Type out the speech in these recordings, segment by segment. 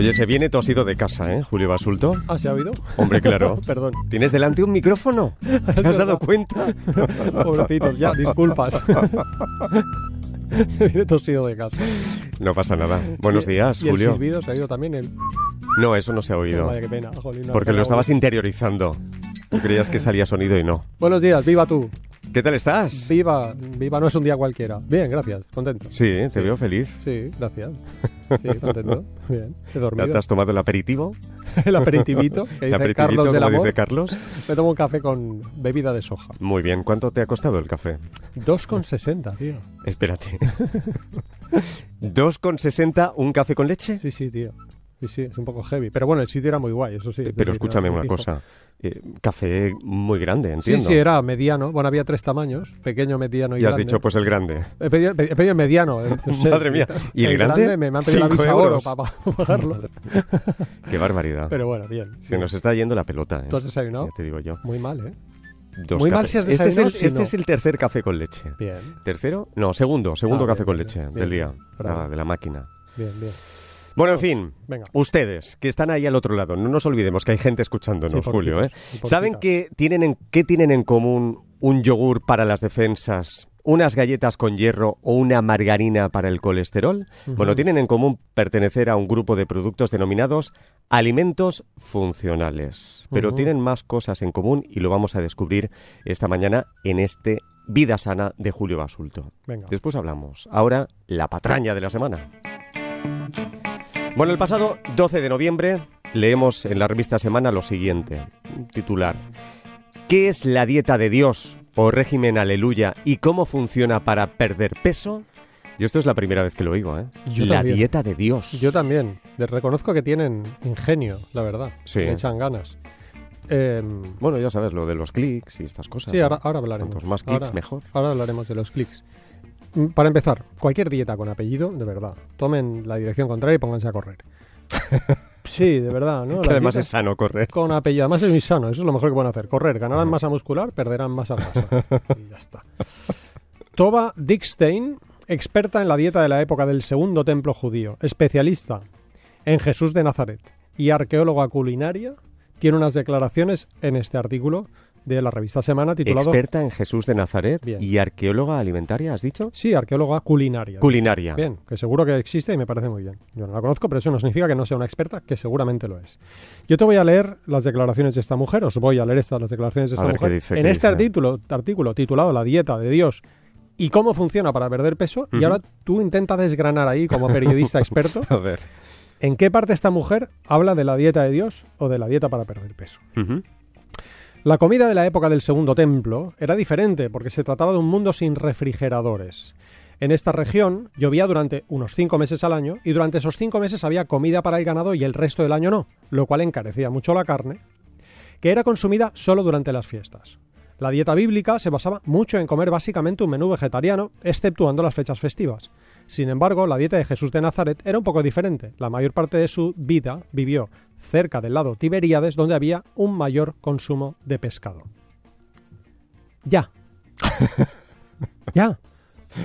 Oye, se viene tosido de casa, ¿eh, Julio Basulto? ¿Ah, se ha oído? Hombre, claro. Perdón. ¿Tienes delante un micrófono? ¿Te has dado cuenta? Pobrecitos, ya, disculpas. se viene tosido de casa. No pasa nada. Buenos días, y el Julio. silbido se ha ido también. El... No, eso no se ha oído. Vaya, qué pena. jolín, no, Porque lo estabas interiorizando. Tú creías que salía sonido y no. Buenos días, viva tú. ¿Qué tal estás? Viva, viva no es un día cualquiera. Bien, gracias, contento. Sí, te veo feliz. Sí, gracias. Sí, contento. Bien, he ¿Ya dormido. ¿Te has tomado el aperitivo? El aperitivito, que ¿El dice aperitivo, Carlos del Amor. dice Carlos? Me tomo un café con bebida de soja. Muy bien. ¿Cuánto te ha costado el café? 2,60, tío. Espérate. ¿2,60 un café con leche? Sí, sí, tío. Sí, sí, es un poco heavy. Pero bueno, el sitio era muy guay, eso sí. Pero escúchame una fijo. cosa. Eh, café muy grande, Sí, entiendo. sí, era mediano. Bueno, había tres tamaños, pequeño, mediano y Y has grande. dicho, pues el grande. He pedido, he pedido mediano. Madre mía. ¿Y el grande? me, me han pedido la visa oro euros. para, pagarlo. Qué barbaridad. Pero bueno, bien. Se nos está yendo la pelota, ¿eh? ¿Tú has desayunado? Ya te digo yo. Muy mal, ¿eh? Dos Muy mal si has este es, el, este no. es el tercer café con leche. Bien, ¿Tercero? No, segundo. Segundo Ah, café con bien, leche bien, del día. De la máquina. bien, bien. Bueno, en fin. Venga. Ustedes, que están ahí al otro lado, no nos olvidemos que hay gente escuchándonos, Sí, Julio. ¿eh? poquitos. ¿Saben que tienen en, qué tienen en común un yogur para las defensas, unas galletas con hierro o una margarina para el colesterol? Bueno, tienen en común pertenecer a un grupo de productos denominados alimentos funcionales. Pero tienen más cosas en común y lo vamos a descubrir esta mañana en este Vida Sana de Julio Basulto. Venga. Después hablamos. Ahora, la patraña de la semana. Bueno, el pasado 12 de noviembre leemos en la revista Semana lo siguiente, titular. ¿Qué es la dieta de Dios o régimen aleluya y cómo funciona para perder peso? Y esto es la primera vez que lo oigo, ¿eh? Yo la también. dieta de Dios. Yo también. Les reconozco que tienen ingenio, la verdad. Sí. Le echan ganas. Em, Bueno, ya sabes, lo de los clics y estas cosas. sí, ahora, ahora hablaremos. Cuantos más clics, Ahora- mejor. Ahora hablaremos de los clics. Mm, Para empezar, cualquier dieta con apellido, de verdad, tomen la dirección contraria y pónganse a correr. sí, de verdad, ¿no? Que además es sano correr. Con apellido, además es muy sano, eso es lo mejor que pueden hacer. Correr, ganarán masa muscular, perderán masa grasa. y ya está. Tova Dickstein, experta en la dieta de la época del segundo templo judío, especialista en Jesús de Nazaret y arqueóloga culinaria, tiene unas declaraciones en este artículo de la revista Semana titulado... Experta en Jesús de Nazaret Bien. y arqueóloga alimentaria, ¿has dicho? Sí, arqueóloga culinaria. Culinaria. Bien, que seguro que existe y me parece muy bien. Yo no la conozco, pero eso no significa que no sea una experta, que seguramente lo es. Yo te voy a leer las declaraciones de esta mujer, os voy a leer estas las declaraciones de esta mujer. dice, en este dice. artículo, artículo titulado La dieta de Dios y cómo funciona para perder peso, y ahora tú intenta desgranar ahí como periodista experto A ver. en qué parte esta mujer habla de la dieta de Dios o de la dieta para perder peso. La comida de la época del Segundo Templo era diferente porque se trataba de un mundo sin refrigeradores. En esta región llovía durante unos cinco meses al año y durante esos cinco meses había comida para el ganado y el resto del año no, lo cual encarecía mucho la carne, que era consumida solo durante las fiestas. La dieta bíblica se basaba mucho en comer básicamente un menú vegetariano, exceptuando las fechas festivas. Sin embargo, la dieta de Jesús de Nazaret era un poco diferente. La mayor parte de su vida vivió cerca del lado Tiberíades, donde había un mayor consumo de pescado. Ya. ya.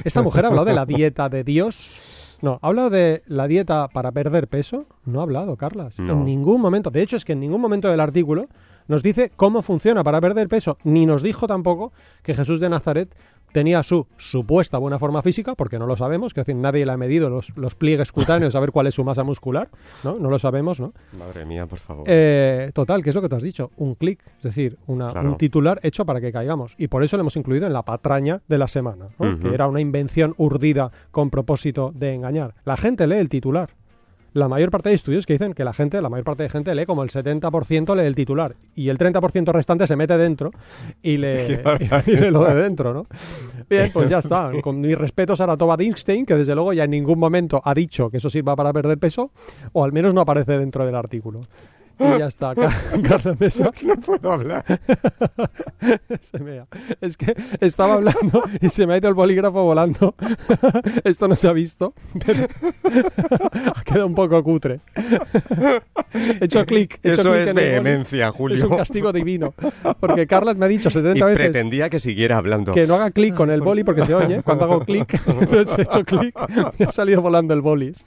Esta mujer ha hablado de la dieta de Dios. No, ha hablado de la dieta para perder peso. No ha hablado, Carlas. No. En ningún momento. De hecho, es que en ningún momento del artículo nos dice cómo funciona para perder peso. Ni nos dijo tampoco que Jesús de Nazaret tenía su supuesta buena forma física, porque no lo sabemos, que decir, nadie le ha medido los, los pliegues cutáneos a ver cuál es su masa muscular, ¿no? No lo sabemos, ¿no? Madre mía, por favor. Eh, total, ¿qué es lo que tú has dicho? Un clic, es decir, una- Claro. un titular hecho para que caigamos. Y por eso lo hemos incluido en la patraña de la semana, que era una invención urdida con propósito de engañar. La gente lee el titular. La mayor parte de estudios que dicen que la gente, la mayor parte de gente lee como el 70% lee el titular y el 30% restante se mete dentro y lee lo de dentro, ¿no? Bien, pues ya está. Con mis respetos a Toba Dinkstein, que desde luego ya en ningún momento ha dicho que eso sirva para perder peso, o al menos no aparece dentro del artículo. Y ya está. Ca- Carlos Mesa No puedo hablar. se. Es que estaba hablando y se me ha ido el bolígrafo volando. Esto no se ha visto, pero ha quedado un poco cutre. He hecho clic. he Eso clic es vehemencia, Es Julio. un castigo divino. Porque Carlas me ha dicho Y 70 veces pretendía que siguiera hablando. que no haga clic con el boli porque se oye. Cuando hago clic, entonces he hecho clic y ha salido volando el boli. Es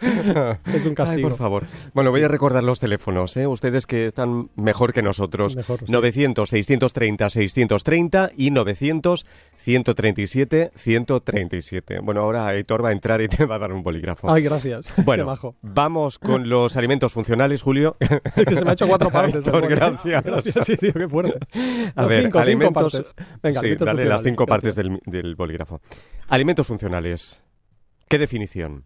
un Ay, castigo. por favor. Bueno, voy a recordar los teléfonos, ¿eh? Ustedes que están mejor que nosotros. Mejor, sí. 900-630-630 y 900-137-137. Bueno, ahora Aitor va a entrar y te va a dar un bolígrafo. Ay, gracias. Bueno, vamos con los alimentos funcionales, Julio. Es que se me ha hecho cuatro partes. boli. gracias. Gracias, sí, tío, qué fuerte. A No, ver, cinco, alimentos. Venga, sí, alimentos dale las cinco partes del, del bolígrafo. Alimentos funcionales. ¿Qué definición?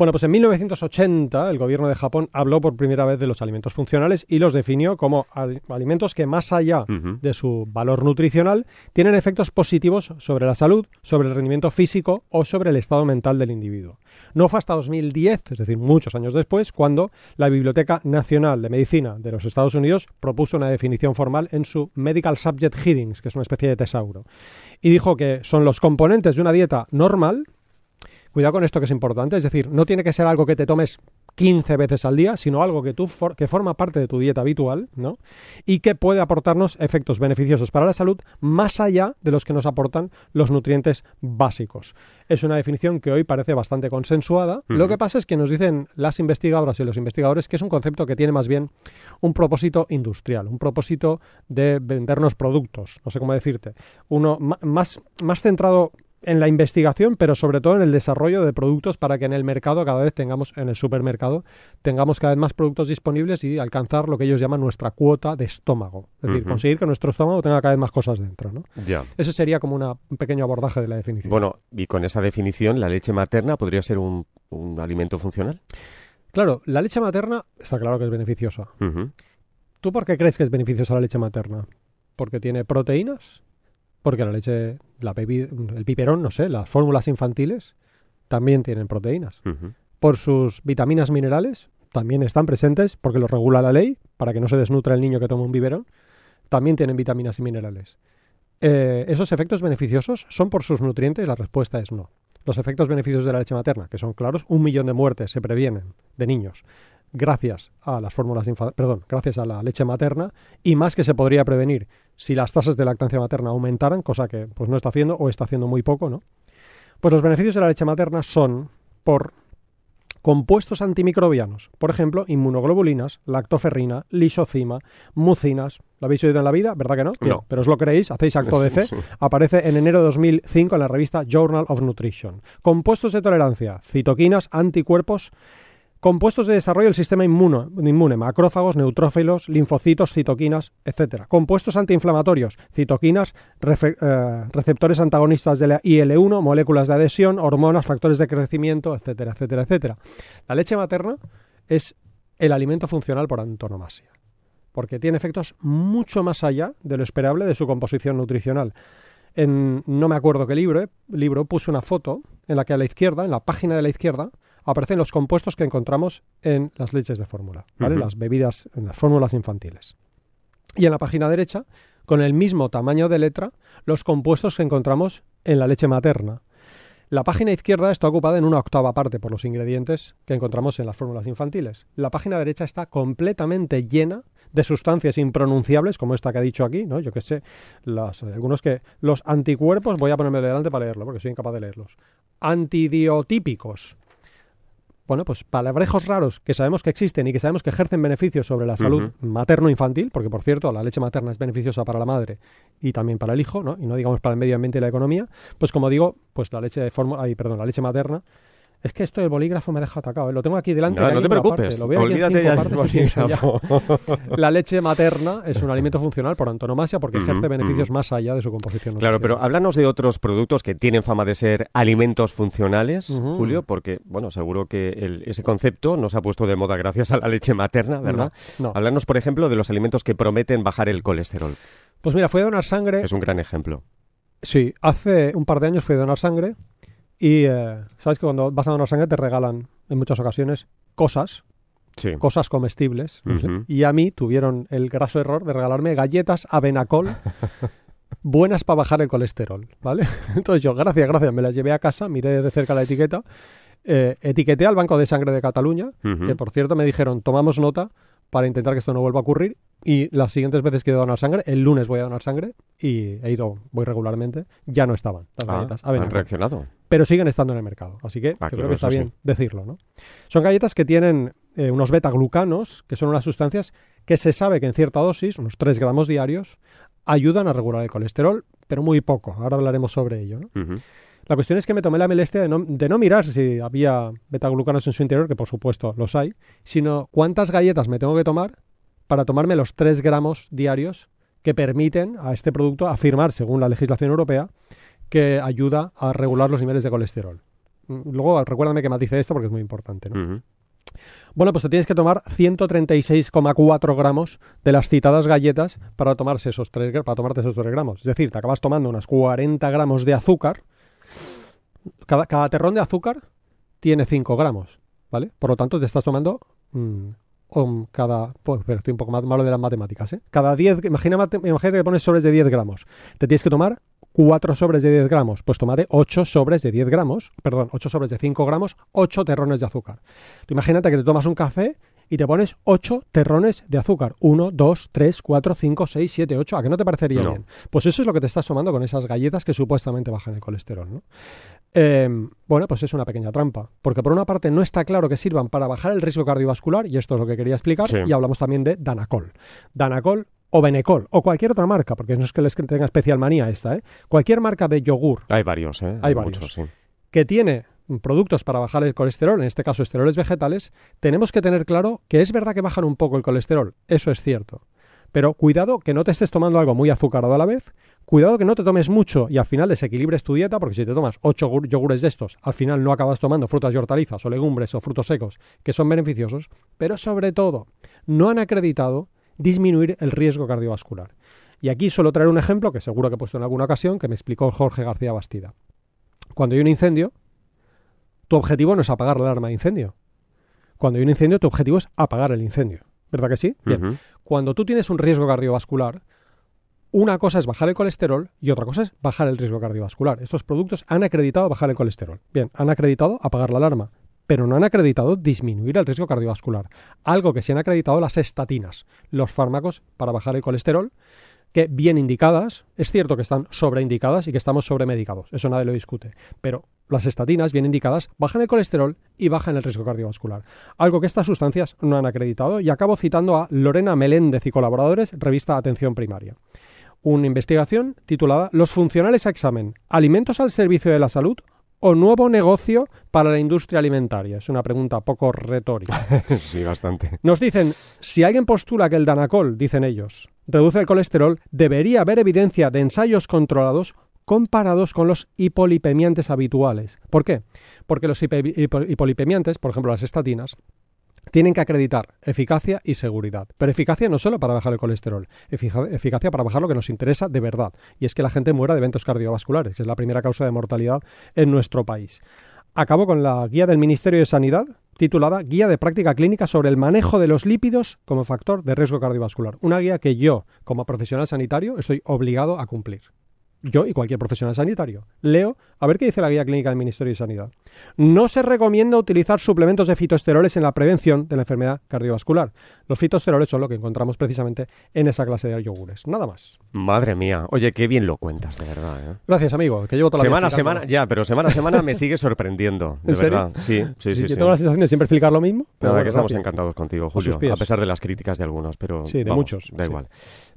Bueno, pues en 1980 el gobierno de Japón habló por primera vez de los alimentos funcionales y los definió como al- alimentos que más allá de su valor nutricional tienen efectos positivos sobre la salud, sobre el rendimiento físico o sobre el estado mental del individuo. No fue hasta 2010, es decir, muchos años después, cuando la Biblioteca Nacional de Medicina de los Estados Unidos propuso una definición formal en su Medical Subject Headings, que es una especie de tesauro, y dijo que son los componentes de una dieta normal Cuidado con esto que es importante, es decir, no tiene que ser algo que te tomes 15 veces al día, sino algo que tú for- que forma parte de tu dieta habitual, ¿no? Y que puede aportarnos efectos beneficiosos para la salud más allá de los que nos aportan los nutrientes básicos. Es una definición que hoy parece bastante consensuada. Lo que pasa es que nos dicen las investigadoras y los investigadores que es un concepto que tiene más bien un propósito industrial, un propósito de vendernos productos, no sé cómo decirte, uno más, más centrado en la investigación, pero sobre todo en el desarrollo de productos para que en el mercado cada vez tengamos, en el supermercado, tengamos cada vez más productos disponibles y alcanzar lo que ellos llaman nuestra cuota de estómago. Es decir, conseguir que nuestro estómago tenga cada vez más cosas dentro. ¿no? Ya. Ese sería como una- un pequeño abordaje de la definición. Bueno, y con esa definición, ¿la leche materna podría ser un, un alimento funcional? Claro, la leche materna está claro que es beneficiosa. ¿Tú por qué crees que es beneficiosa la leche materna? ¿Porque tiene proteínas? Porque la leche, la bebi- el piperón, no sé, las fórmulas infantiles también tienen proteínas. Por sus vitaminas minerales, también están presentes porque lo regula la ley, para que no se desnutra el niño que toma un biberón. También tienen vitaminas y minerales. Eh, ¿Esos efectos beneficiosos son por sus nutrientes? La respuesta es no. Los efectos beneficiosos de la leche materna, que son claros, un millón de muertes se previenen de niños gracias a las fórmulas perdón, gracias a la leche materna y más que se podría prevenir si las tasas de lactancia materna aumentaran, cosa que pues no está haciendo o está haciendo muy poco, ¿no? Pues los beneficios de la leche materna son por compuestos antimicrobianos, por ejemplo, inmunoglobulinas, lactoferrina, lisocima, mucinas. ¿Lo habéis oído en la vida? ¿Verdad que no? Bien, No. pero os lo creéis, hacéis acto de fe. Aparece en enero de 2005 en la revista Journal of Nutrition. Compuestos de tolerancia, citoquinas, anticuerpos, compuestos de desarrollo del sistema inmuno- inmune, macrófagos, neutrófilos, linfocitos, citoquinas, etc. Compuestos antiinflamatorios, citoquinas, eh, receptores antagonistas de la IL-1, moléculas de adhesión, hormonas, factores de crecimiento, etcétera, etcétera, etcétera. La leche materna es el alimento funcional por antonomasia, porque tiene efectos mucho más allá de lo esperable de su composición nutricional. En no me acuerdo qué libro, eh, libro puse una foto en la que a la izquierda, en la página de la izquierda, aparecen los compuestos que encontramos en las leches de fórmula. Las bebidas, en las fórmulas infantiles. Y en la página derecha, con el mismo tamaño de letra, los compuestos que encontramos en la leche materna. La página izquierda está ocupada en una octava parte por los ingredientes que encontramos en las fórmulas infantiles. La página derecha está completamente llena de sustancias impronunciables, como esta que ha dicho aquí, ¿no? Yo que sé, las, algunos que los anticuerpos, voy a ponerme delante para leerlo, porque soy incapaz de leerlos. Antidiotípicos. Bueno, pues palabrejos raros que sabemos que existen y que sabemos que ejercen beneficios sobre la salud materno-infantil, porque por cierto, la leche materna es beneficiosa para la madre y también para el hijo, ¿no? Y no digamos para el medio ambiente y la economía, pues como digo, pues la leche de fórmula, ay, perdón, la leche materna es que esto del bolígrafo me deja atacado, ¿eh? lo tengo aquí delante. No, te preocupes. lo veo Olvídate ya del bolígrafo. La leche materna es un alimento funcional por antonomasia porque ejerce beneficios más allá de su composición. Claro, pero háblanos de otros productos que tienen fama de ser alimentos funcionales. Julio, porque, bueno, seguro que el- ese concepto no se ha puesto de moda gracias a la leche materna, ¿verdad? No, no. Háblanos, por ejemplo, de los alimentos que prometen bajar el colesterol. Pues mira, fue a donar sangre. Es un gran ejemplo. Sí, hace un par de años fui a donar sangre y eh, sabes que cuando vas a donar sangre te regalan en muchas ocasiones cosas, Sí. cosas comestibles, y a mí tuvieron el graso error de regalarme galletas Avenacol buenas para bajar el colesterol, ¿vale? Entonces yo, gracias, gracias, me las llevé a casa, miré de cerca la etiqueta, eh, etiqueté al Banco de Sangre de Cataluña, que por cierto me dijeron, tomamos nota para intentar que esto no vuelva a ocurrir, y las siguientes veces que he donar sangre, el lunes voy a donar sangre, y he ido, voy regularmente, ya no estaban las Ah, galletas han reaccionado. pero siguen estando en el mercado. Así que Ah, yo claro, creo que está sí. bien decirlo, ¿no? Son galletas que tienen eh, unos beta-glucanos, que son unas sustancias que se sabe que en cierta dosis, unos 3 gramos diarios, ayudan a regular el colesterol, pero muy poco. Ahora hablaremos sobre ello, ¿no? La cuestión es que me tomé la molestia de no, de no mirar si había beta-glucanos en su interior, que por supuesto los hay, sino cuántas galletas me tengo que tomar para tomarme los 3 gramos diarios que permiten a este producto afirmar, según la legislación europea, que ayuda a regular los niveles de colesterol. Mm, Luego, recuérdame que matice esto porque es muy importante. ¿no? Bueno, pues te tienes que tomar 136,4 gramos de las citadas galletas para, tomarse esos tres, gra- para tomarte esos 3 gramos. Es decir, te acabas tomando unas 40 gramos de azúcar. Cada, cada terrón de azúcar tiene 5 gramos, ¿vale? Por lo tanto, te estás tomando mm, um, cada... Pues, pero estoy un poco más malo de las matemáticas, ¿eh? Cada 10... Imagínate, imagínate que pones sobres de 10 gramos. Te tienes que tomar 4 sobres de 10 gramos. Pues tomaré 8 sobres de 10 gramos. Perdón, 8 sobres de 5 gramos, 8 terrones de azúcar. Tú imagínate que te tomas un café y te pones 8 terrones de azúcar. 1, 2, 3, 4, 5, 6, 7, 8. ¿A que no te parecería No. bien? Pues eso es lo que te estás tomando con esas galletas que supuestamente bajan el colesterol, ¿no? Eh, bueno, pues es una pequeña trampa. Porque por una parte no está claro que sirvan para bajar el riesgo cardiovascular, y esto es lo que quería explicar, Sí. y hablamos también de Danacol. Danacol o Benecol, o cualquier otra marca, porque no es que les tenga especial manía esta, ¿eh? Cualquier marca de yogur Hay varios, ¿eh? Hay varios. muchos, sí. que tiene productos para bajar el colesterol, en este caso esteroles vegetales, tenemos que tener claro que es verdad que bajan un poco el colesterol, eso es cierto. Pero cuidado que no te estés tomando algo muy azucarado a la vez, cuidado que no te tomes mucho y al final desequilibres tu dieta, porque si te tomas 8 yogures de estos, al final no acabas tomando frutas y hortalizas o legumbres o frutos secos que son beneficiosos, pero sobre todo no han acreditado disminuir el riesgo cardiovascular. Y aquí suelo traer un ejemplo que seguro que he puesto en alguna ocasión, que me explicó Jorge García Bastida. Cuando hay un incendio, tu objetivo no es apagar la alarma de incendio. Cuando hay un incendio, tu objetivo es apagar el incendio. ¿Verdad que sí? Bien. Cuando tú tienes un riesgo cardiovascular, una cosa es bajar el colesterol y otra cosa es bajar el riesgo cardiovascular. Estos productos han acreditado bajar el colesterol. Bien, han acreditado apagar la alarma, pero no han acreditado disminuir el riesgo cardiovascular. Algo que sí han acreditado las estatinas, los fármacos para bajar el colesterol, que bien indicadas, es cierto que están sobreindicadas y que estamos sobremedicados, eso nadie lo discute, pero las estatinas bien indicadas bajan el colesterol y bajan el riesgo cardiovascular, algo que estas sustancias no han acreditado y acabo citando a Lorena Meléndez y colaboradores, revista Atención Primaria. Una investigación titulada Los funcionales a examen, alimentos al servicio de la salud o nuevo negocio para la industria alimentaria. Es una pregunta poco retórica. sí, bastante. Nos dicen, si alguien postula que el Danacol, dicen ellos, reduce el colesterol, debería haber evidencia de ensayos controlados comparados con los hipolipemiantes habituales. ¿Por qué? Porque los hipolipemiantes, por ejemplo las estatinas, tienen que acreditar eficacia y seguridad. Pero eficacia no solo para bajar el colesterol, eficacia para bajar lo que nos interesa de verdad, y es que la gente muera de eventos cardiovasculares, que es la primera causa de mortalidad en nuestro país. Acabo con la guía del Ministerio de Sanidad, titulada Guía de Práctica Clínica sobre el manejo de los lípidos como factor de riesgo cardiovascular. Una guía que yo, como profesional sanitario, estoy obligado a cumplir. Yo y cualquier profesional sanitario. Leo a ver qué dice la guía clínica del Ministerio de Sanidad. No se recomienda utilizar suplementos de fitoesteroles en la prevención de la enfermedad cardiovascular. Los fitoesteroles son lo que encontramos precisamente en esa clase de yogures. Nada más. Madre mía. Oye, qué bien lo cuentas, de verdad. ¿eh? Gracias, amigo, que llevo toda Semana a semana, ya, pero semana a semana me sigue sorprendiendo, de ¿En serio? verdad. Sí, sí, sí. yo sí. tengo la sensación de siempre explicar lo mismo. Pero verdad bueno, que estamos gracias. encantados contigo, Julio, a pesar de las críticas de algunos, pero Sí, de vamos, muchos, Da sí. igual.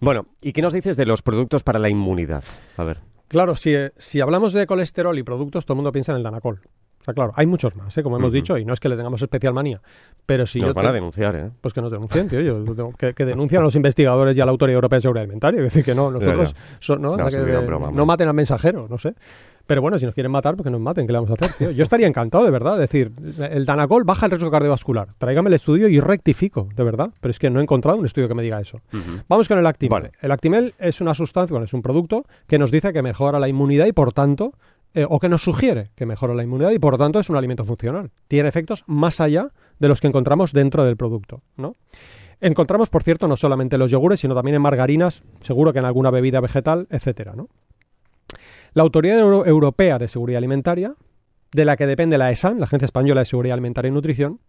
Bueno, ¿y qué nos dices de los productos para la inmunidad? A ver. Claro, si, eh, si hablamos de colesterol y productos, todo el mundo piensa en el Danacol. O sea, claro, hay muchos más, ¿eh? como hemos dicho, y no es que le tengamos especial manía. Pero si nos yo van te- a denunciar, ¿eh? Pues que nos denuncien, tío. Yo, tengo- que, que denuncian a los investigadores y a la Autoridad Europea de Seguridad Alimentaria. Es decir, que no, nosotros son- ¿no? No, que broma, maten al mensajero, no sé. Pero bueno, si nos quieren matar, pues que nos maten, ¿qué le vamos a hacer, tío? Yo estaría encantado, de verdad. Es decir, el Danacol baja el riesgo cardiovascular. Tráigame el estudio y rectifico, de verdad. Pero es que no he encontrado un estudio que me diga eso. Vamos con el Actimel. Vale. El Actimel es una sustancia, bueno, es un producto que nos dice que mejora la inmunidad y por tanto, eh, o que nos sugiere que mejora la inmunidad y por tanto es un alimento funcional. Tiene efectos más allá de los que encontramos dentro del producto, ¿no? Encontramos, por cierto, no solamente en los yogures, sino también en margarinas, seguro que en alguna bebida vegetal, etcétera, ¿no? La Autoridad Euro- Europea de Seguridad Alimentaria, de la que depende la ESAN, la Agencia Española de Seguridad Alimentaria y Nutrición,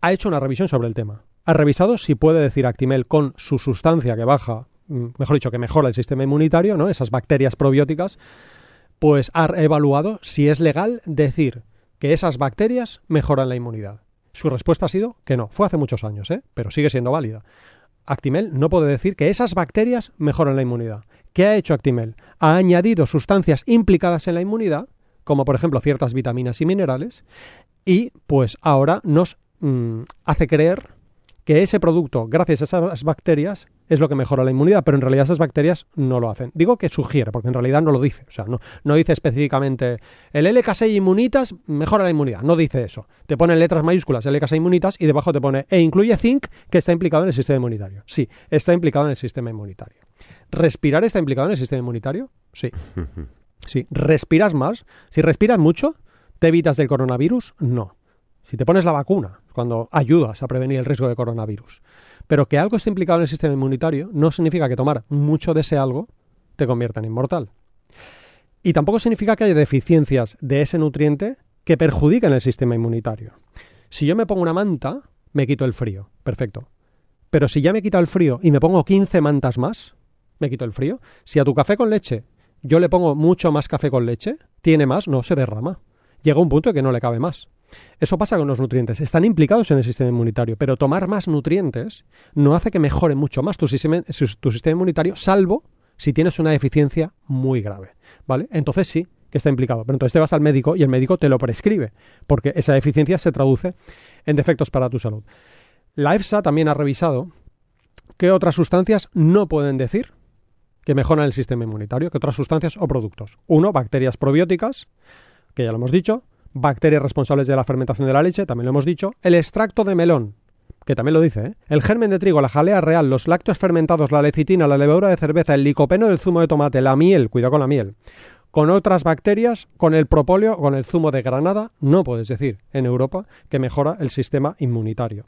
ha hecho una revisión sobre el tema. Ha revisado si puede decir Actimel con su sustancia que baja, mm, mejor dicho, que mejora el sistema inmunitario, ¿no? Esas bacterias probióticas, pues ha evaluado si es legal decir que esas bacterias mejoran la inmunidad. Su respuesta ha sido que no. Fue hace muchos años, ¿eh? pero sigue siendo válida. Actimel no puede decir que esas bacterias mejoran la inmunidad. ¿Qué ha hecho Actimel? Ha añadido sustancias implicadas en la inmunidad, como por ejemplo ciertas vitaminas y minerales, y pues ahora nos mm, hace creer que ese producto, gracias a esas bacterias, es lo que mejora la inmunidad, pero en realidad esas bacterias no lo hacen. Digo que sugiere, porque en realidad no lo dice. O sea, no, no dice específicamente el LK6 inmunitas mejora la inmunidad. No dice eso. Te pone en letras mayúsculas LK6 inmunitas y debajo te pone e incluye zinc que está implicado en el sistema inmunitario. Sí, está implicado en el sistema inmunitario. ¿Respirar está implicado en el sistema inmunitario? Sí. Sí. ¿Respiras más? Si respiras mucho, ¿te evitas del coronavirus? No. Si te pones la vacuna, cuando ayudas a prevenir el riesgo de coronavirus. Pero que algo esté implicado en el sistema inmunitario no significa que tomar mucho de ese algo te convierta en inmortal. Y tampoco significa que haya deficiencias de ese nutriente que perjudiquen el sistema inmunitario. Si yo me pongo una manta, me quito el frío. Perfecto. Pero si ya me he el frío y me pongo 15 mantas más, me quito el frío. Si a tu café con leche yo le pongo mucho más café con leche, tiene más, no se derrama. Llega un punto en que no le cabe más. Eso pasa con los nutrientes. Están implicados en el sistema inmunitario, pero tomar más nutrientes no hace que mejore mucho más tu sistema, tu sistema inmunitario, salvo si tienes una deficiencia muy grave. ¿Vale? Entonces sí que está implicado. Pero entonces te vas al médico y el médico te lo prescribe, porque esa deficiencia se traduce en defectos para tu salud. La EFSA también ha revisado qué otras sustancias no pueden decir que mejoran el sistema inmunitario, que otras sustancias o productos. Uno, bacterias probióticas, que ya lo hemos dicho, bacterias responsables de la fermentación de la leche, también lo hemos dicho, el extracto de melón, que también lo dice, ¿eh? el germen de trigo, la jalea real, los lácteos fermentados, la lecitina, la levadura de cerveza, el licopeno del zumo de tomate, la miel, cuidado con la miel, con otras bacterias, con el propóleo, con el zumo de granada, no puedes decir en Europa que mejora el sistema inmunitario.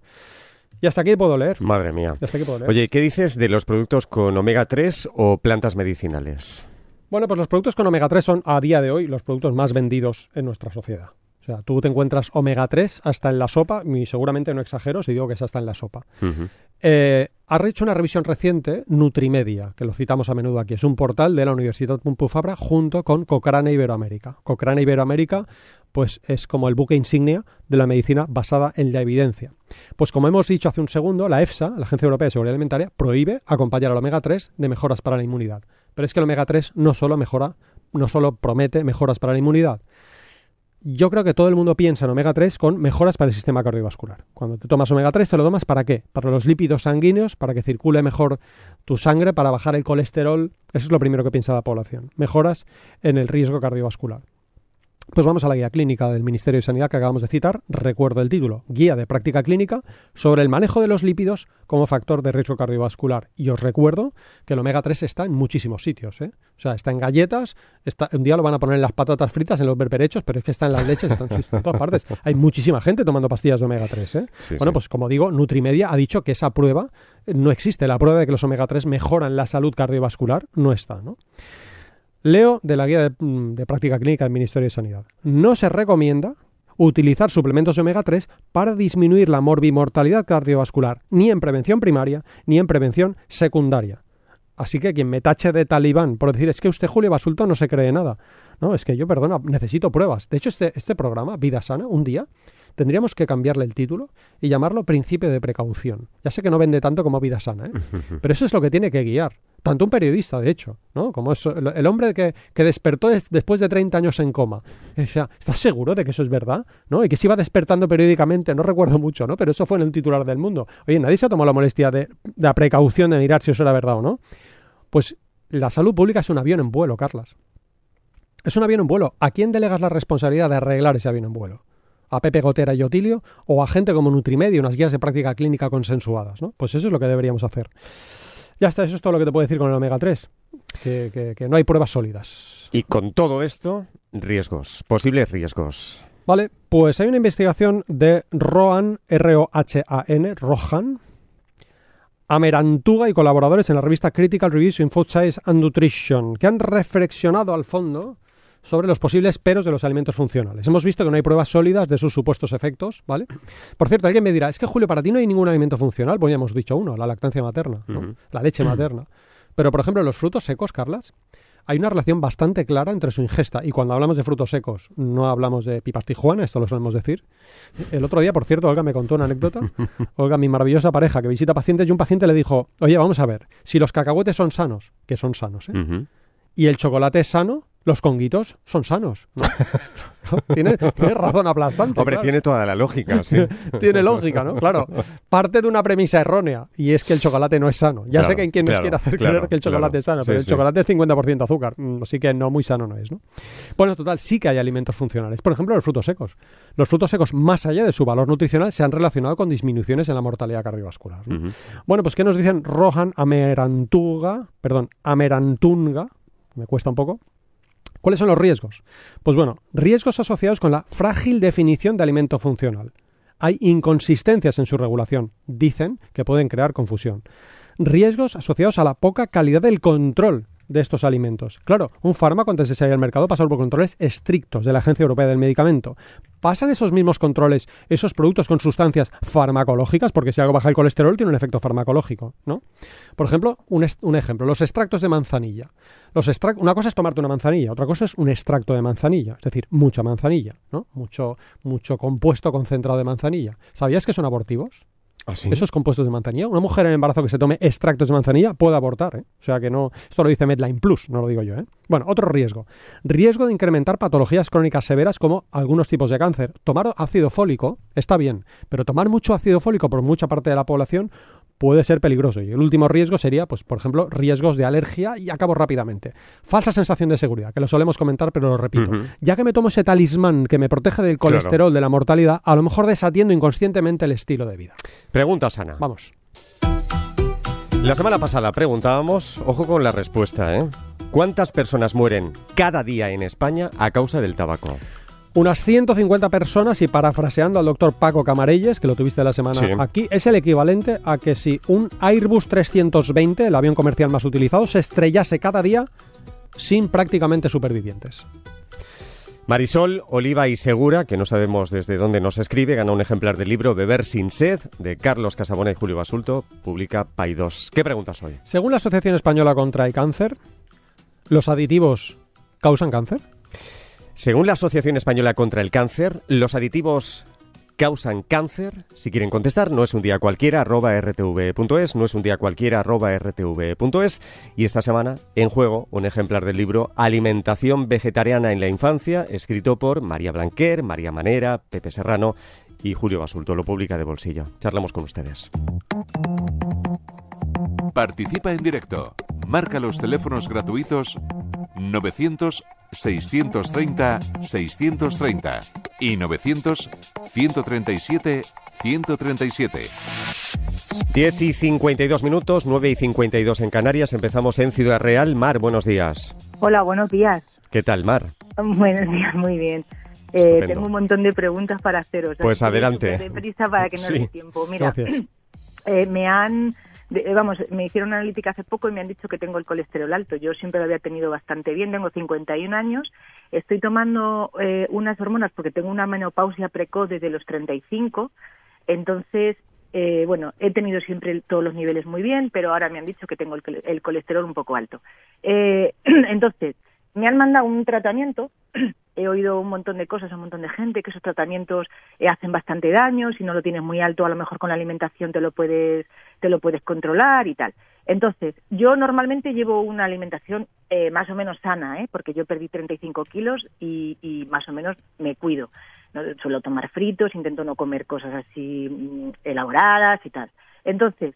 Y hasta aquí puedo leer. Madre mía. Hasta aquí puedo leer. Oye, ¿qué dices de los productos con omega 3 o plantas medicinales? Bueno, pues los productos con omega 3 son a día de hoy los productos más vendidos en nuestra sociedad. O sea, tú te encuentras omega 3 hasta en la sopa, y seguramente no exagero si digo que es hasta en la sopa. Eh, ha hecho una revisión reciente, Nutrimedia, que lo citamos a menudo aquí. Es un portal de la Universidad Pompeu Fabra junto con Cochrane Iberoamérica. Cochrane Iberoamérica, pues es como el buque insignia de la medicina basada en la evidencia. Pues como hemos dicho hace un segundo, la EFSA, la Agencia Europea de Seguridad Alimentaria, prohíbe acompañar al omega 3 de mejoras para la inmunidad. Pero es que el omega 3 no solo mejora, no solo promete mejoras para la inmunidad, yo creo que todo el mundo piensa en omega 3 con mejoras para el sistema cardiovascular. Cuando te tomas omega 3, ¿te lo tomas para qué? Para los lípidos sanguíneos, para que circule mejor tu sangre, para bajar el colesterol. Eso es lo primero que piensa la población. Mejoras en el riesgo cardiovascular. Pues vamos a la guía clínica del Ministerio de Sanidad que acabamos de citar. Recuerdo el título, Guía de Práctica Clínica sobre el manejo de los lípidos como factor de riesgo cardiovascular. Y os recuerdo que el omega 3 está en muchísimos sitios. ¿eh? O sea, está en galletas, está, un día lo van a poner en las patatas fritas, en los berberechos, pero es que está en las leches, está en, todas partes. Hay muchísima gente tomando pastillas de omega 3. ¿eh? Sí, bueno, sí. pues como digo, Nutrimedia ha dicho que esa prueba no existe. La prueba de que los omega 3 mejoran la salud cardiovascular no está, ¿no? Leo de la guía de, mm, de, práctica clínica del Ministerio de Sanidad. No se recomienda utilizar suplementos de omega 3 para disminuir la morbimortalidad cardiovascular, ni en prevención primaria ni en prevención secundaria. Así que quien me tache de talibán por decir es que usted, Julio Basulto, no se cree nada. No, es que yo, perdona, necesito pruebas. De hecho, este, este programa, Vida Sana, un día, tendríamos que cambiarle el título y llamarlo Principio de Precaución. Ya sé que no vende tanto como Vida Sana, ¿eh? pero eso es lo que tiene que guiar. Tanto un periodista, de hecho, ¿no? Como eso, el hombre que, que despertó des, después de 30 años en coma. ¿estás seguro de que eso es verdad? ¿No? Y que se iba despertando periódicamente, no recuerdo mucho, ¿no? Pero eso fue en el titular del mundo. Oye, nadie se ha tomado la molestia de, de la precaución de mirar si eso era verdad o no. Pues la salud pública es un avión en vuelo, Carlas. Es un avión en vuelo. ¿A quién delegas la responsabilidad de arreglar ese avión en vuelo? ¿A Pepe Gotera y Otilio? ¿O a gente como Nutrimedia, unas guías de práctica clínica consensuadas? ¿no? Pues eso es lo que deberíamos hacer. Ya está, eso es todo lo que te puedo decir con el omega 3. Que, que, que no hay pruebas sólidas. Y con todo esto, riesgos, posibles riesgos. Vale, pues hay una investigación de Rohan, R-O-H-A-N, Rohan, Amerantuga y colaboradores en la revista Critical Reviews in Food Science and Nutrition, que han reflexionado al fondo sobre los posibles peros de los alimentos funcionales. Hemos visto que no hay pruebas sólidas de sus supuestos efectos, ¿vale? Por cierto, alguien me dirá, es que Julio, para ti no hay ningún alimento funcional. Pues ya hemos dicho uno, la lactancia materna, ¿no? la leche materna. Pero, por ejemplo, los frutos secos, Carlas, hay una relación bastante clara entre su ingesta. Y cuando hablamos de frutos secos, no hablamos de pipas tijuana, esto lo solemos decir. El otro día, por cierto, Olga me contó una anécdota. Olga, mi maravillosa pareja que visita pacientes, y un paciente le dijo, oye, vamos a ver, si los cacahuetes son sanos, que son sanos, ¿eh? Y el chocolate es sano, los conguitos son sanos. ¿no? tiene, tiene razón aplastante. Hombre, claro. tiene toda la lógica, sí. Tiene lógica, ¿no? Claro. Parte de una premisa errónea y es que el chocolate no es sano. Ya Claro, sé que hay quien nos claro, quiere hacer claro, creer que el chocolate es sano, Sí, pero el sí. chocolate es 50% azúcar, mm, así que no muy sano no es, ¿no? Bueno, total, sí que hay alimentos funcionales. Por ejemplo, los frutos secos. Los frutos secos, más allá de su valor nutricional, se han relacionado con disminuciones en la mortalidad cardiovascular. Bueno, pues ¿qué nos dicen Rohan Amerantuga? Perdón, Amerantunga, me cuesta un poco. ¿Cuáles son los riesgos? Pues bueno, riesgos asociados con la frágil definición de alimento funcional. Hay inconsistencias en su regulación. Dicen que pueden crear confusión. Riesgos asociados a la poca calidad del control de estos alimentos. Claro, un fármaco antes de salir al mercado pasa por controles estrictos de la Agencia Europea del Medicamento. ¿Pasan esos mismos controles esos productos con sustancias farmacológicas? Porque si algo baja el colesterol tiene un efecto farmacológico, ¿no? Por ejemplo, un, un ejemplo, los extractos de manzanilla. Los una cosa es tomarte una manzanilla, otra cosa es un extracto de manzanilla, es decir, mucha manzanilla, ¿no? Mucho, mucho compuesto concentrado de manzanilla. ¿Sabías que son abortivos? ¿Ah, sí? Esos compuestos de manzanilla. Una mujer en embarazo que se tome extractos de manzanilla puede abortar, ¿eh? O sea que no. Esto lo dice Medline Plus, no lo digo yo, ¿eh? Bueno, otro riesgo. Riesgo de incrementar patologías crónicas severas como algunos tipos de cáncer. Tomar ácido fólico está bien, pero tomar mucho ácido fólico por mucha parte de la población puede ser peligroso. Y el último riesgo sería, pues, por ejemplo, riesgos de alergia y acabo rápidamente. Falsa sensación de seguridad, que lo solemos comentar, pero lo repito. Ya que me tomo ese talismán que me protege del Claro. colesterol, de la mortalidad, a lo mejor desatiendo inconscientemente el estilo de vida. Pregunta sana. Vamos. La semana pasada preguntábamos, ojo con la respuesta, ¿eh? ¿Cuántas personas mueren cada día en España a causa del tabaco? Unas 150 personas y parafraseando al doctor Paco Camarelles, que lo tuviste la semana Sí. aquí, es el equivalente a que si un Airbus 320, el avión comercial más utilizado, se estrellase cada día sin prácticamente supervivientes. Marisol, Oliva y Segura, que no sabemos desde dónde nos escribe, gana un ejemplar del libro Beber sin sed de Carlos Casabona y Julio Basulto, publica Paidós. ¿Qué preguntas hoy? Según la Asociación Española contra el Cáncer, ¿los aditivos causan cáncer? Según la Asociación Española contra el Cáncer, los aditivos causan cáncer. Si quieren contestar, no es un día cualquiera, arroba no es un día cualquiera, arroba. Y esta semana, en juego, un ejemplar del libro Alimentación Vegetariana en la Infancia, escrito por María Blanquer, María Manera, Pepe Serrano y Julio Basulto. Lo publica de bolsillo. Charlamos con ustedes. Participa en directo. Marca los teléfonos gratuitos 900 630 630 y 900 137 137. 10 y 52 minutos, 9 y 52 en Canarias. Empezamos en Ciudad Real. Mar, buenos días. Hola, buenos días. ¿Qué tal, Mar? Buenos días, muy bien. Eh, tengo un montón de preguntas para haceros. Pues adelante. súper deprisa para que no Sí. dé tiempo. Mira, eh, me han, de- eh, vamos, me hicieron una analítica hace poco y me han dicho que tengo el colesterol alto. Yo siempre lo había tenido bastante bien, tengo 51 años, estoy tomando eh, unas hormonas porque tengo una menopausia precoz desde los 35, entonces, eh, bueno, he tenido siempre todos los niveles muy bien, pero ahora me han dicho que tengo el, el colesterol un poco alto. Eh, entonces, me han mandado un tratamiento he oído un montón de cosas a un montón de gente que esos tratamientos eh, hacen bastante daño si no lo tienes muy alto a lo mejor con la alimentación te lo puedes te lo puedes controlar y tal entonces yo normalmente llevo una alimentación eh, más o menos sana ¿eh? porque yo perdí 35 kilos y, y más o menos me cuido no, suelo tomar fritos intento no comer cosas así mm, elaboradas y tal entonces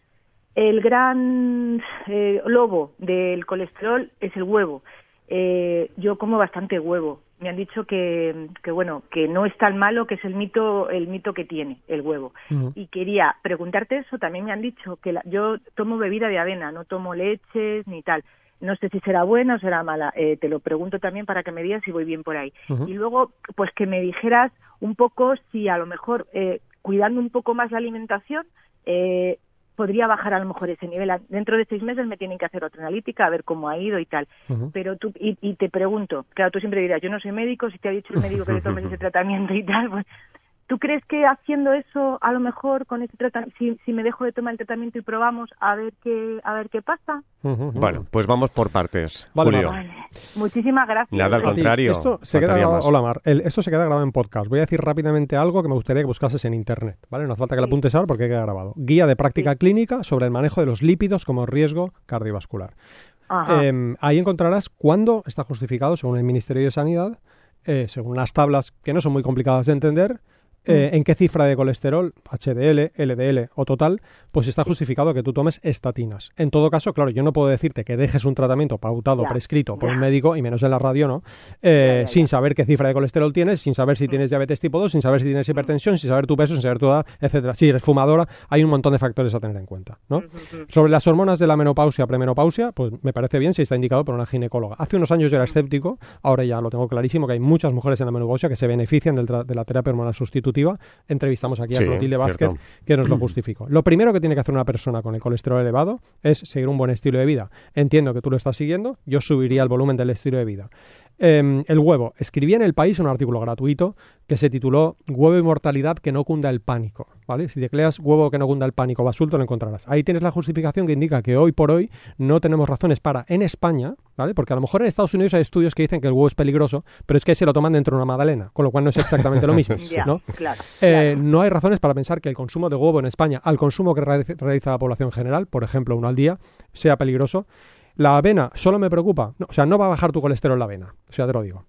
el gran eh, lobo del colesterol es el huevo eh, yo como bastante huevo. Me han dicho que, que bueno, que no es tan malo, que es el mito, el mito que tiene el huevo. Y quería preguntarte eso. También me han dicho que la- yo tomo bebida de avena, no tomo leches ni tal. no sé si será buena o será mala. Eh, te lo pregunto también para que me digas si voy bien por ahí. Y luego, pues que me dijeras un poco si a lo mejor eh, cuidando un poco más la alimentación eh, podría bajar a lo mejor ese nivel. Dentro de seis meses me tienen que hacer otra analítica a ver cómo ha ido y tal. Pero tú, y, y, te pregunto, claro, tú siempre dirás, yo no soy médico, si te ha dicho el médico que le tomes ese tratamiento y tal, pues ¿Tú crees que haciendo eso, a lo mejor con ese tratamiento, si, si, me dejo de tomar el tratamiento y probamos a ver qué, a ver qué pasa? Bueno, pues vamos por partes. Vale, Julio. Vale. Muchísimas gracias. Nada al contrario. Esto se, queda grabado, hola Mar, el, esto se queda grabado en podcast. Voy a decir rápidamente algo que me gugustaría que buscases en internet. ¿vale? No hace falta que lo apuntes ahora porque queda grabado. Guía de práctica sí. clínica sobre el manejo de los lípidos como riesgo cardiovascular. Eh, ahí encontrarás cuándo está justificado, según el Ministerio de Sanidad, eh, según las tablas que no son muy complicadas de entender, eh, en qué cifra de colesterol, HDL, LDL o total, pues está justificado que tú tomes estatinas. En todo caso, claro, yo no puedo decirte que dejes un tratamiento pautado, ya, prescrito por ya. un médico, y menos en la radio, ¿no? Eh, ya, sin saber qué cifra de colesterol tienes, sin saber si tienes diabetes tipo 2, sin saber si tienes hipertensión, sin saber tu peso, sin saber tu edad, etcétera. Si eres fumadora, hay un montón de factores a tener en cuenta, ¿no? Sobre las hormonas de la menopausia, premenopausia, pues me parece bien si está indicado por una ginecóloga. Hace unos años yo era escéptico, ahora ya lo tengo clarísimo, que hay muchas mujeres en la menopausia que se benefician de la terapia hormonal sustitutiva entrevistamos aquí a sí, Clotilde Vázquez cierto. que nos lo justificó. Lo primero que tiene que hacer una persona con el colesterol elevado es seguir un buen estilo de vida. Entiendo que tú lo estás siguiendo, yo subiría el volumen del estilo de vida. Eh, el huevo. Escribí en El País un artículo gratuito que se tituló Huevo y mortalidad que no cunda el pánico. ¿vale? Si tecleas huevo que no cunda el pánico basulto lo encontrarás. Ahí tienes la justificación que indica que hoy por hoy no tenemos razones para, en España, ¿vale? porque a lo mejor en Estados Unidos hay estudios que dicen que el huevo es peligroso, pero es que se lo toman dentro de una magdalena, con lo cual no es exactamente lo mismo. ya, ¿no? Claro, eh, claro. no hay razones para pensar que el consumo de huevo en España, al consumo que realiza la población general, por ejemplo uno al día, sea peligroso. La avena solo me preocupa, no, o sea, no va a bajar tu colesterol la avena, o sea, te lo digo.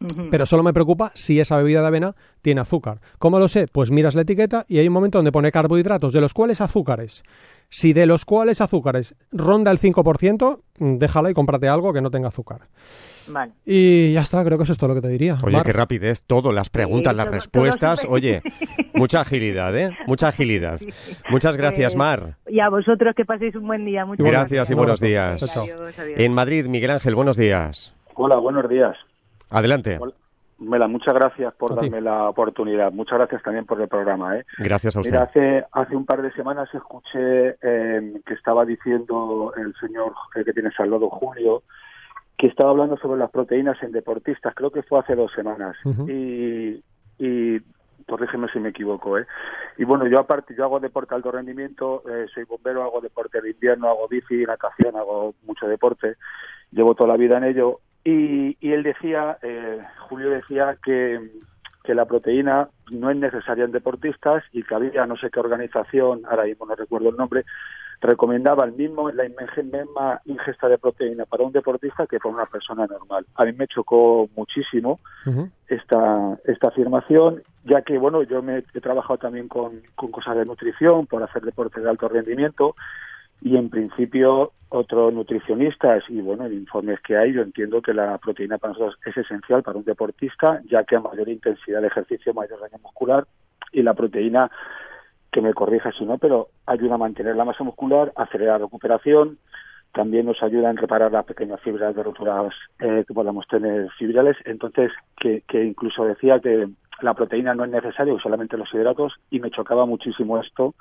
Uh -huh. Pero solo me preocupa si esa bebida de avena tiene azúcar. ¿Cómo lo sé? Pues miras la etiqueta y hay un momento donde pone carbohidratos, de los cuales azúcares. Si de los cuales azúcares ronda el 5%, déjala y cómprate algo que no tenga azúcar. Vale. Y ya está, creo que eso es todo lo que te diría. Oye, Mar. qué rapidez, todo, las preguntas, sí, las todo, respuestas. Todo Oye, mucha agilidad, ¿eh? Mucha agilidad. Sí. Muchas gracias, Mar. Y a vosotros que paséis un buen día. Muchas gracias, gracias y buenos días. Adiós, adiós. En Madrid, Miguel Ángel, buenos días. Hola, buenos días. Adelante. Hola. Mela, muchas gracias por darme la oportunidad. Muchas gracias también por el programa. ¿eh? Gracias a usted. Mira, hace, hace un par de semanas escuché eh, que estaba diciendo el señor que tienes al lado, Julio, que estaba hablando sobre las proteínas en deportistas. Creo que fue hace dos semanas. Uh -huh. Y, y corrígeme si me equivoco, ¿eh? Y bueno, yo aparte, yo hago deporte de alto rendimiento, eh, soy bombero, hago deporte de invierno, hago bici, natación, hago mucho deporte, llevo toda la vida en ello y, y él decía, eh, Julio decía que, que la proteína no es necesaria en deportistas y que había no sé qué organización, ahora mismo no recuerdo el nombre, recomendaba el mismo la misma ingesta de proteína para un deportista que para una persona normal. A mí me chocó muchísimo uh -huh. esta esta afirmación, ya que bueno, yo me he trabajado también con, con cosas de nutrición por hacer deporte de alto rendimiento y en principio otros nutricionistas y bueno, en informes que hay, yo entiendo que la proteína para nosotros es esencial para un deportista, ya que a mayor intensidad de ejercicio, mayor daño muscular y la proteína, que me corrija si no, pero ayuda a mantener la masa muscular, acelerar la recuperación, también nos ayuda en reparar las pequeñas fibras de roturas eh, que podamos tener fibrales, entonces que, que incluso decía que la proteína no es necesaria, solamente los hidratos, y me chocaba muchísimo esto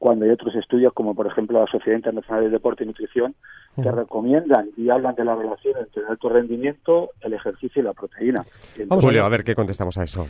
cuando hay otros estudios, como por ejemplo la Sociedad Internacional de Deporte y Nutrición, que recomiendan y hablan de la relación entre el alto rendimiento, el ejercicio y la proteína. Entonces, Vamos, Julio, a ver qué contestamos a eso.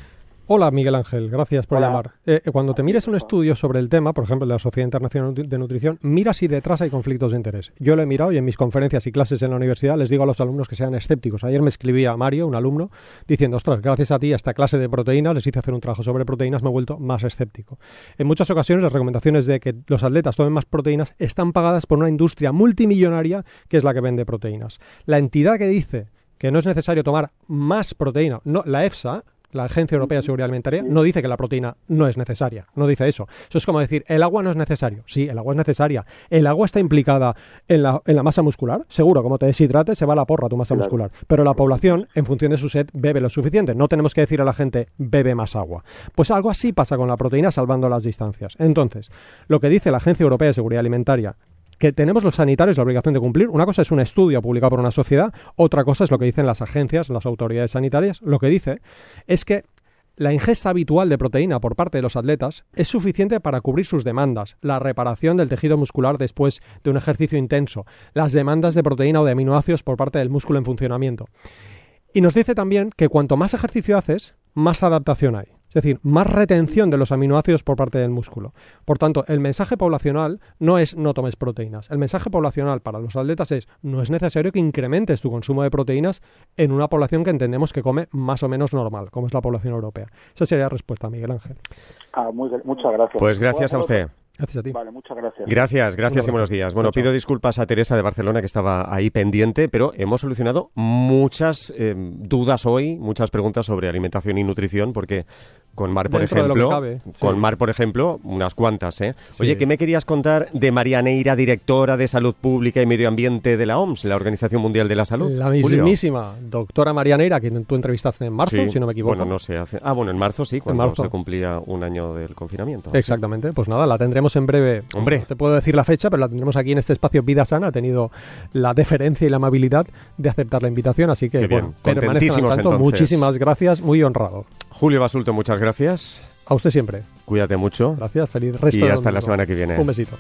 Hola, Miguel Ángel, gracias por Hola. llamar. Eh, cuando te mires un estudio sobre el tema, por ejemplo, de la Sociedad Internacional de Nutrición, mira si detrás hay conflictos de interés. Yo lo he mirado y en mis conferencias y clases en la universidad les digo a los alumnos que sean escépticos. Ayer me escribía Mario, un alumno, diciendo, ostras, gracias a ti, a esta clase de proteínas, les hice hacer un trabajo sobre proteínas, me he vuelto más escéptico. En muchas ocasiones las recomendaciones de que los atletas tomen más proteínas están pagadas por una industria multimillonaria que es la que vende proteínas. La entidad que dice que no es necesario tomar más proteína, no, la EFSA, la Agencia Europea de Seguridad Alimentaria no dice que la proteína no es necesaria, no dice eso. Eso es como decir, el agua no es necesario. Sí, el agua es necesaria. ¿El agua está implicada en la, en la masa muscular? Seguro, como te deshidrates, se va a la porra tu masa claro. muscular. Pero la población, en función de su sed, bebe lo suficiente. No tenemos que decir a la gente, bebe más agua. Pues algo así pasa con la proteína, salvando las distancias. Entonces, lo que dice la Agencia Europea de Seguridad Alimentaria que tenemos los sanitarios la obligación de cumplir. Una cosa es un estudio publicado por una sociedad, otra cosa es lo que dicen las agencias, las autoridades sanitarias. Lo que dice es que la ingesta habitual de proteína por parte de los atletas es suficiente para cubrir sus demandas, la reparación del tejido muscular después de un ejercicio intenso, las demandas de proteína o de aminoácidos por parte del músculo en funcionamiento. Y nos dice también que cuanto más ejercicio haces, más adaptación hay. Es decir, más retención de los aminoácidos por parte del músculo. Por tanto, el mensaje poblacional no es no tomes proteínas. El mensaje poblacional para los atletas es no es necesario que incrementes tu consumo de proteínas en una población que entendemos que come más o menos normal, como es la población europea. Esa sería la respuesta, Miguel Ángel. Ah, muchas gracias. Pues gracias a usted. Gracias a ti. Vale, muchas gracias. Gracias, gracias y buenos días. Bueno, pido disculpas a Teresa de Barcelona que estaba ahí pendiente, pero hemos solucionado muchas eh, dudas hoy, muchas preguntas sobre alimentación y nutrición, porque con Mar, por ejemplo, con Mar, por ejemplo, unas cuantas, ¿eh? Oye, ¿qué me querías contar de María Neira, directora de Salud Pública y Medio Ambiente de la OMS, la Organización Mundial de la Salud? La mismísima doctora María Neira, que tú entrevistaste en marzo, si no me equivoco. Bueno, no sé. Hace... Ah, bueno, en marzo sí, cuando se cumplía un año del confinamiento. Exactamente. Pues nada, la tendremos en breve. Hombre. te puedo decir la fecha, pero la tendremos aquí en este espacio Vida Sana. Ha tenido la deferencia y la amabilidad de aceptar la invitación, así que. Contentísimos, tanto. Muchísimas gracias, muy honrado. Julio Basulto, muchas gracias. A usted siempre. Cuídate mucho. Gracias, feliz resto. Y hasta la semana que viene. Un besito.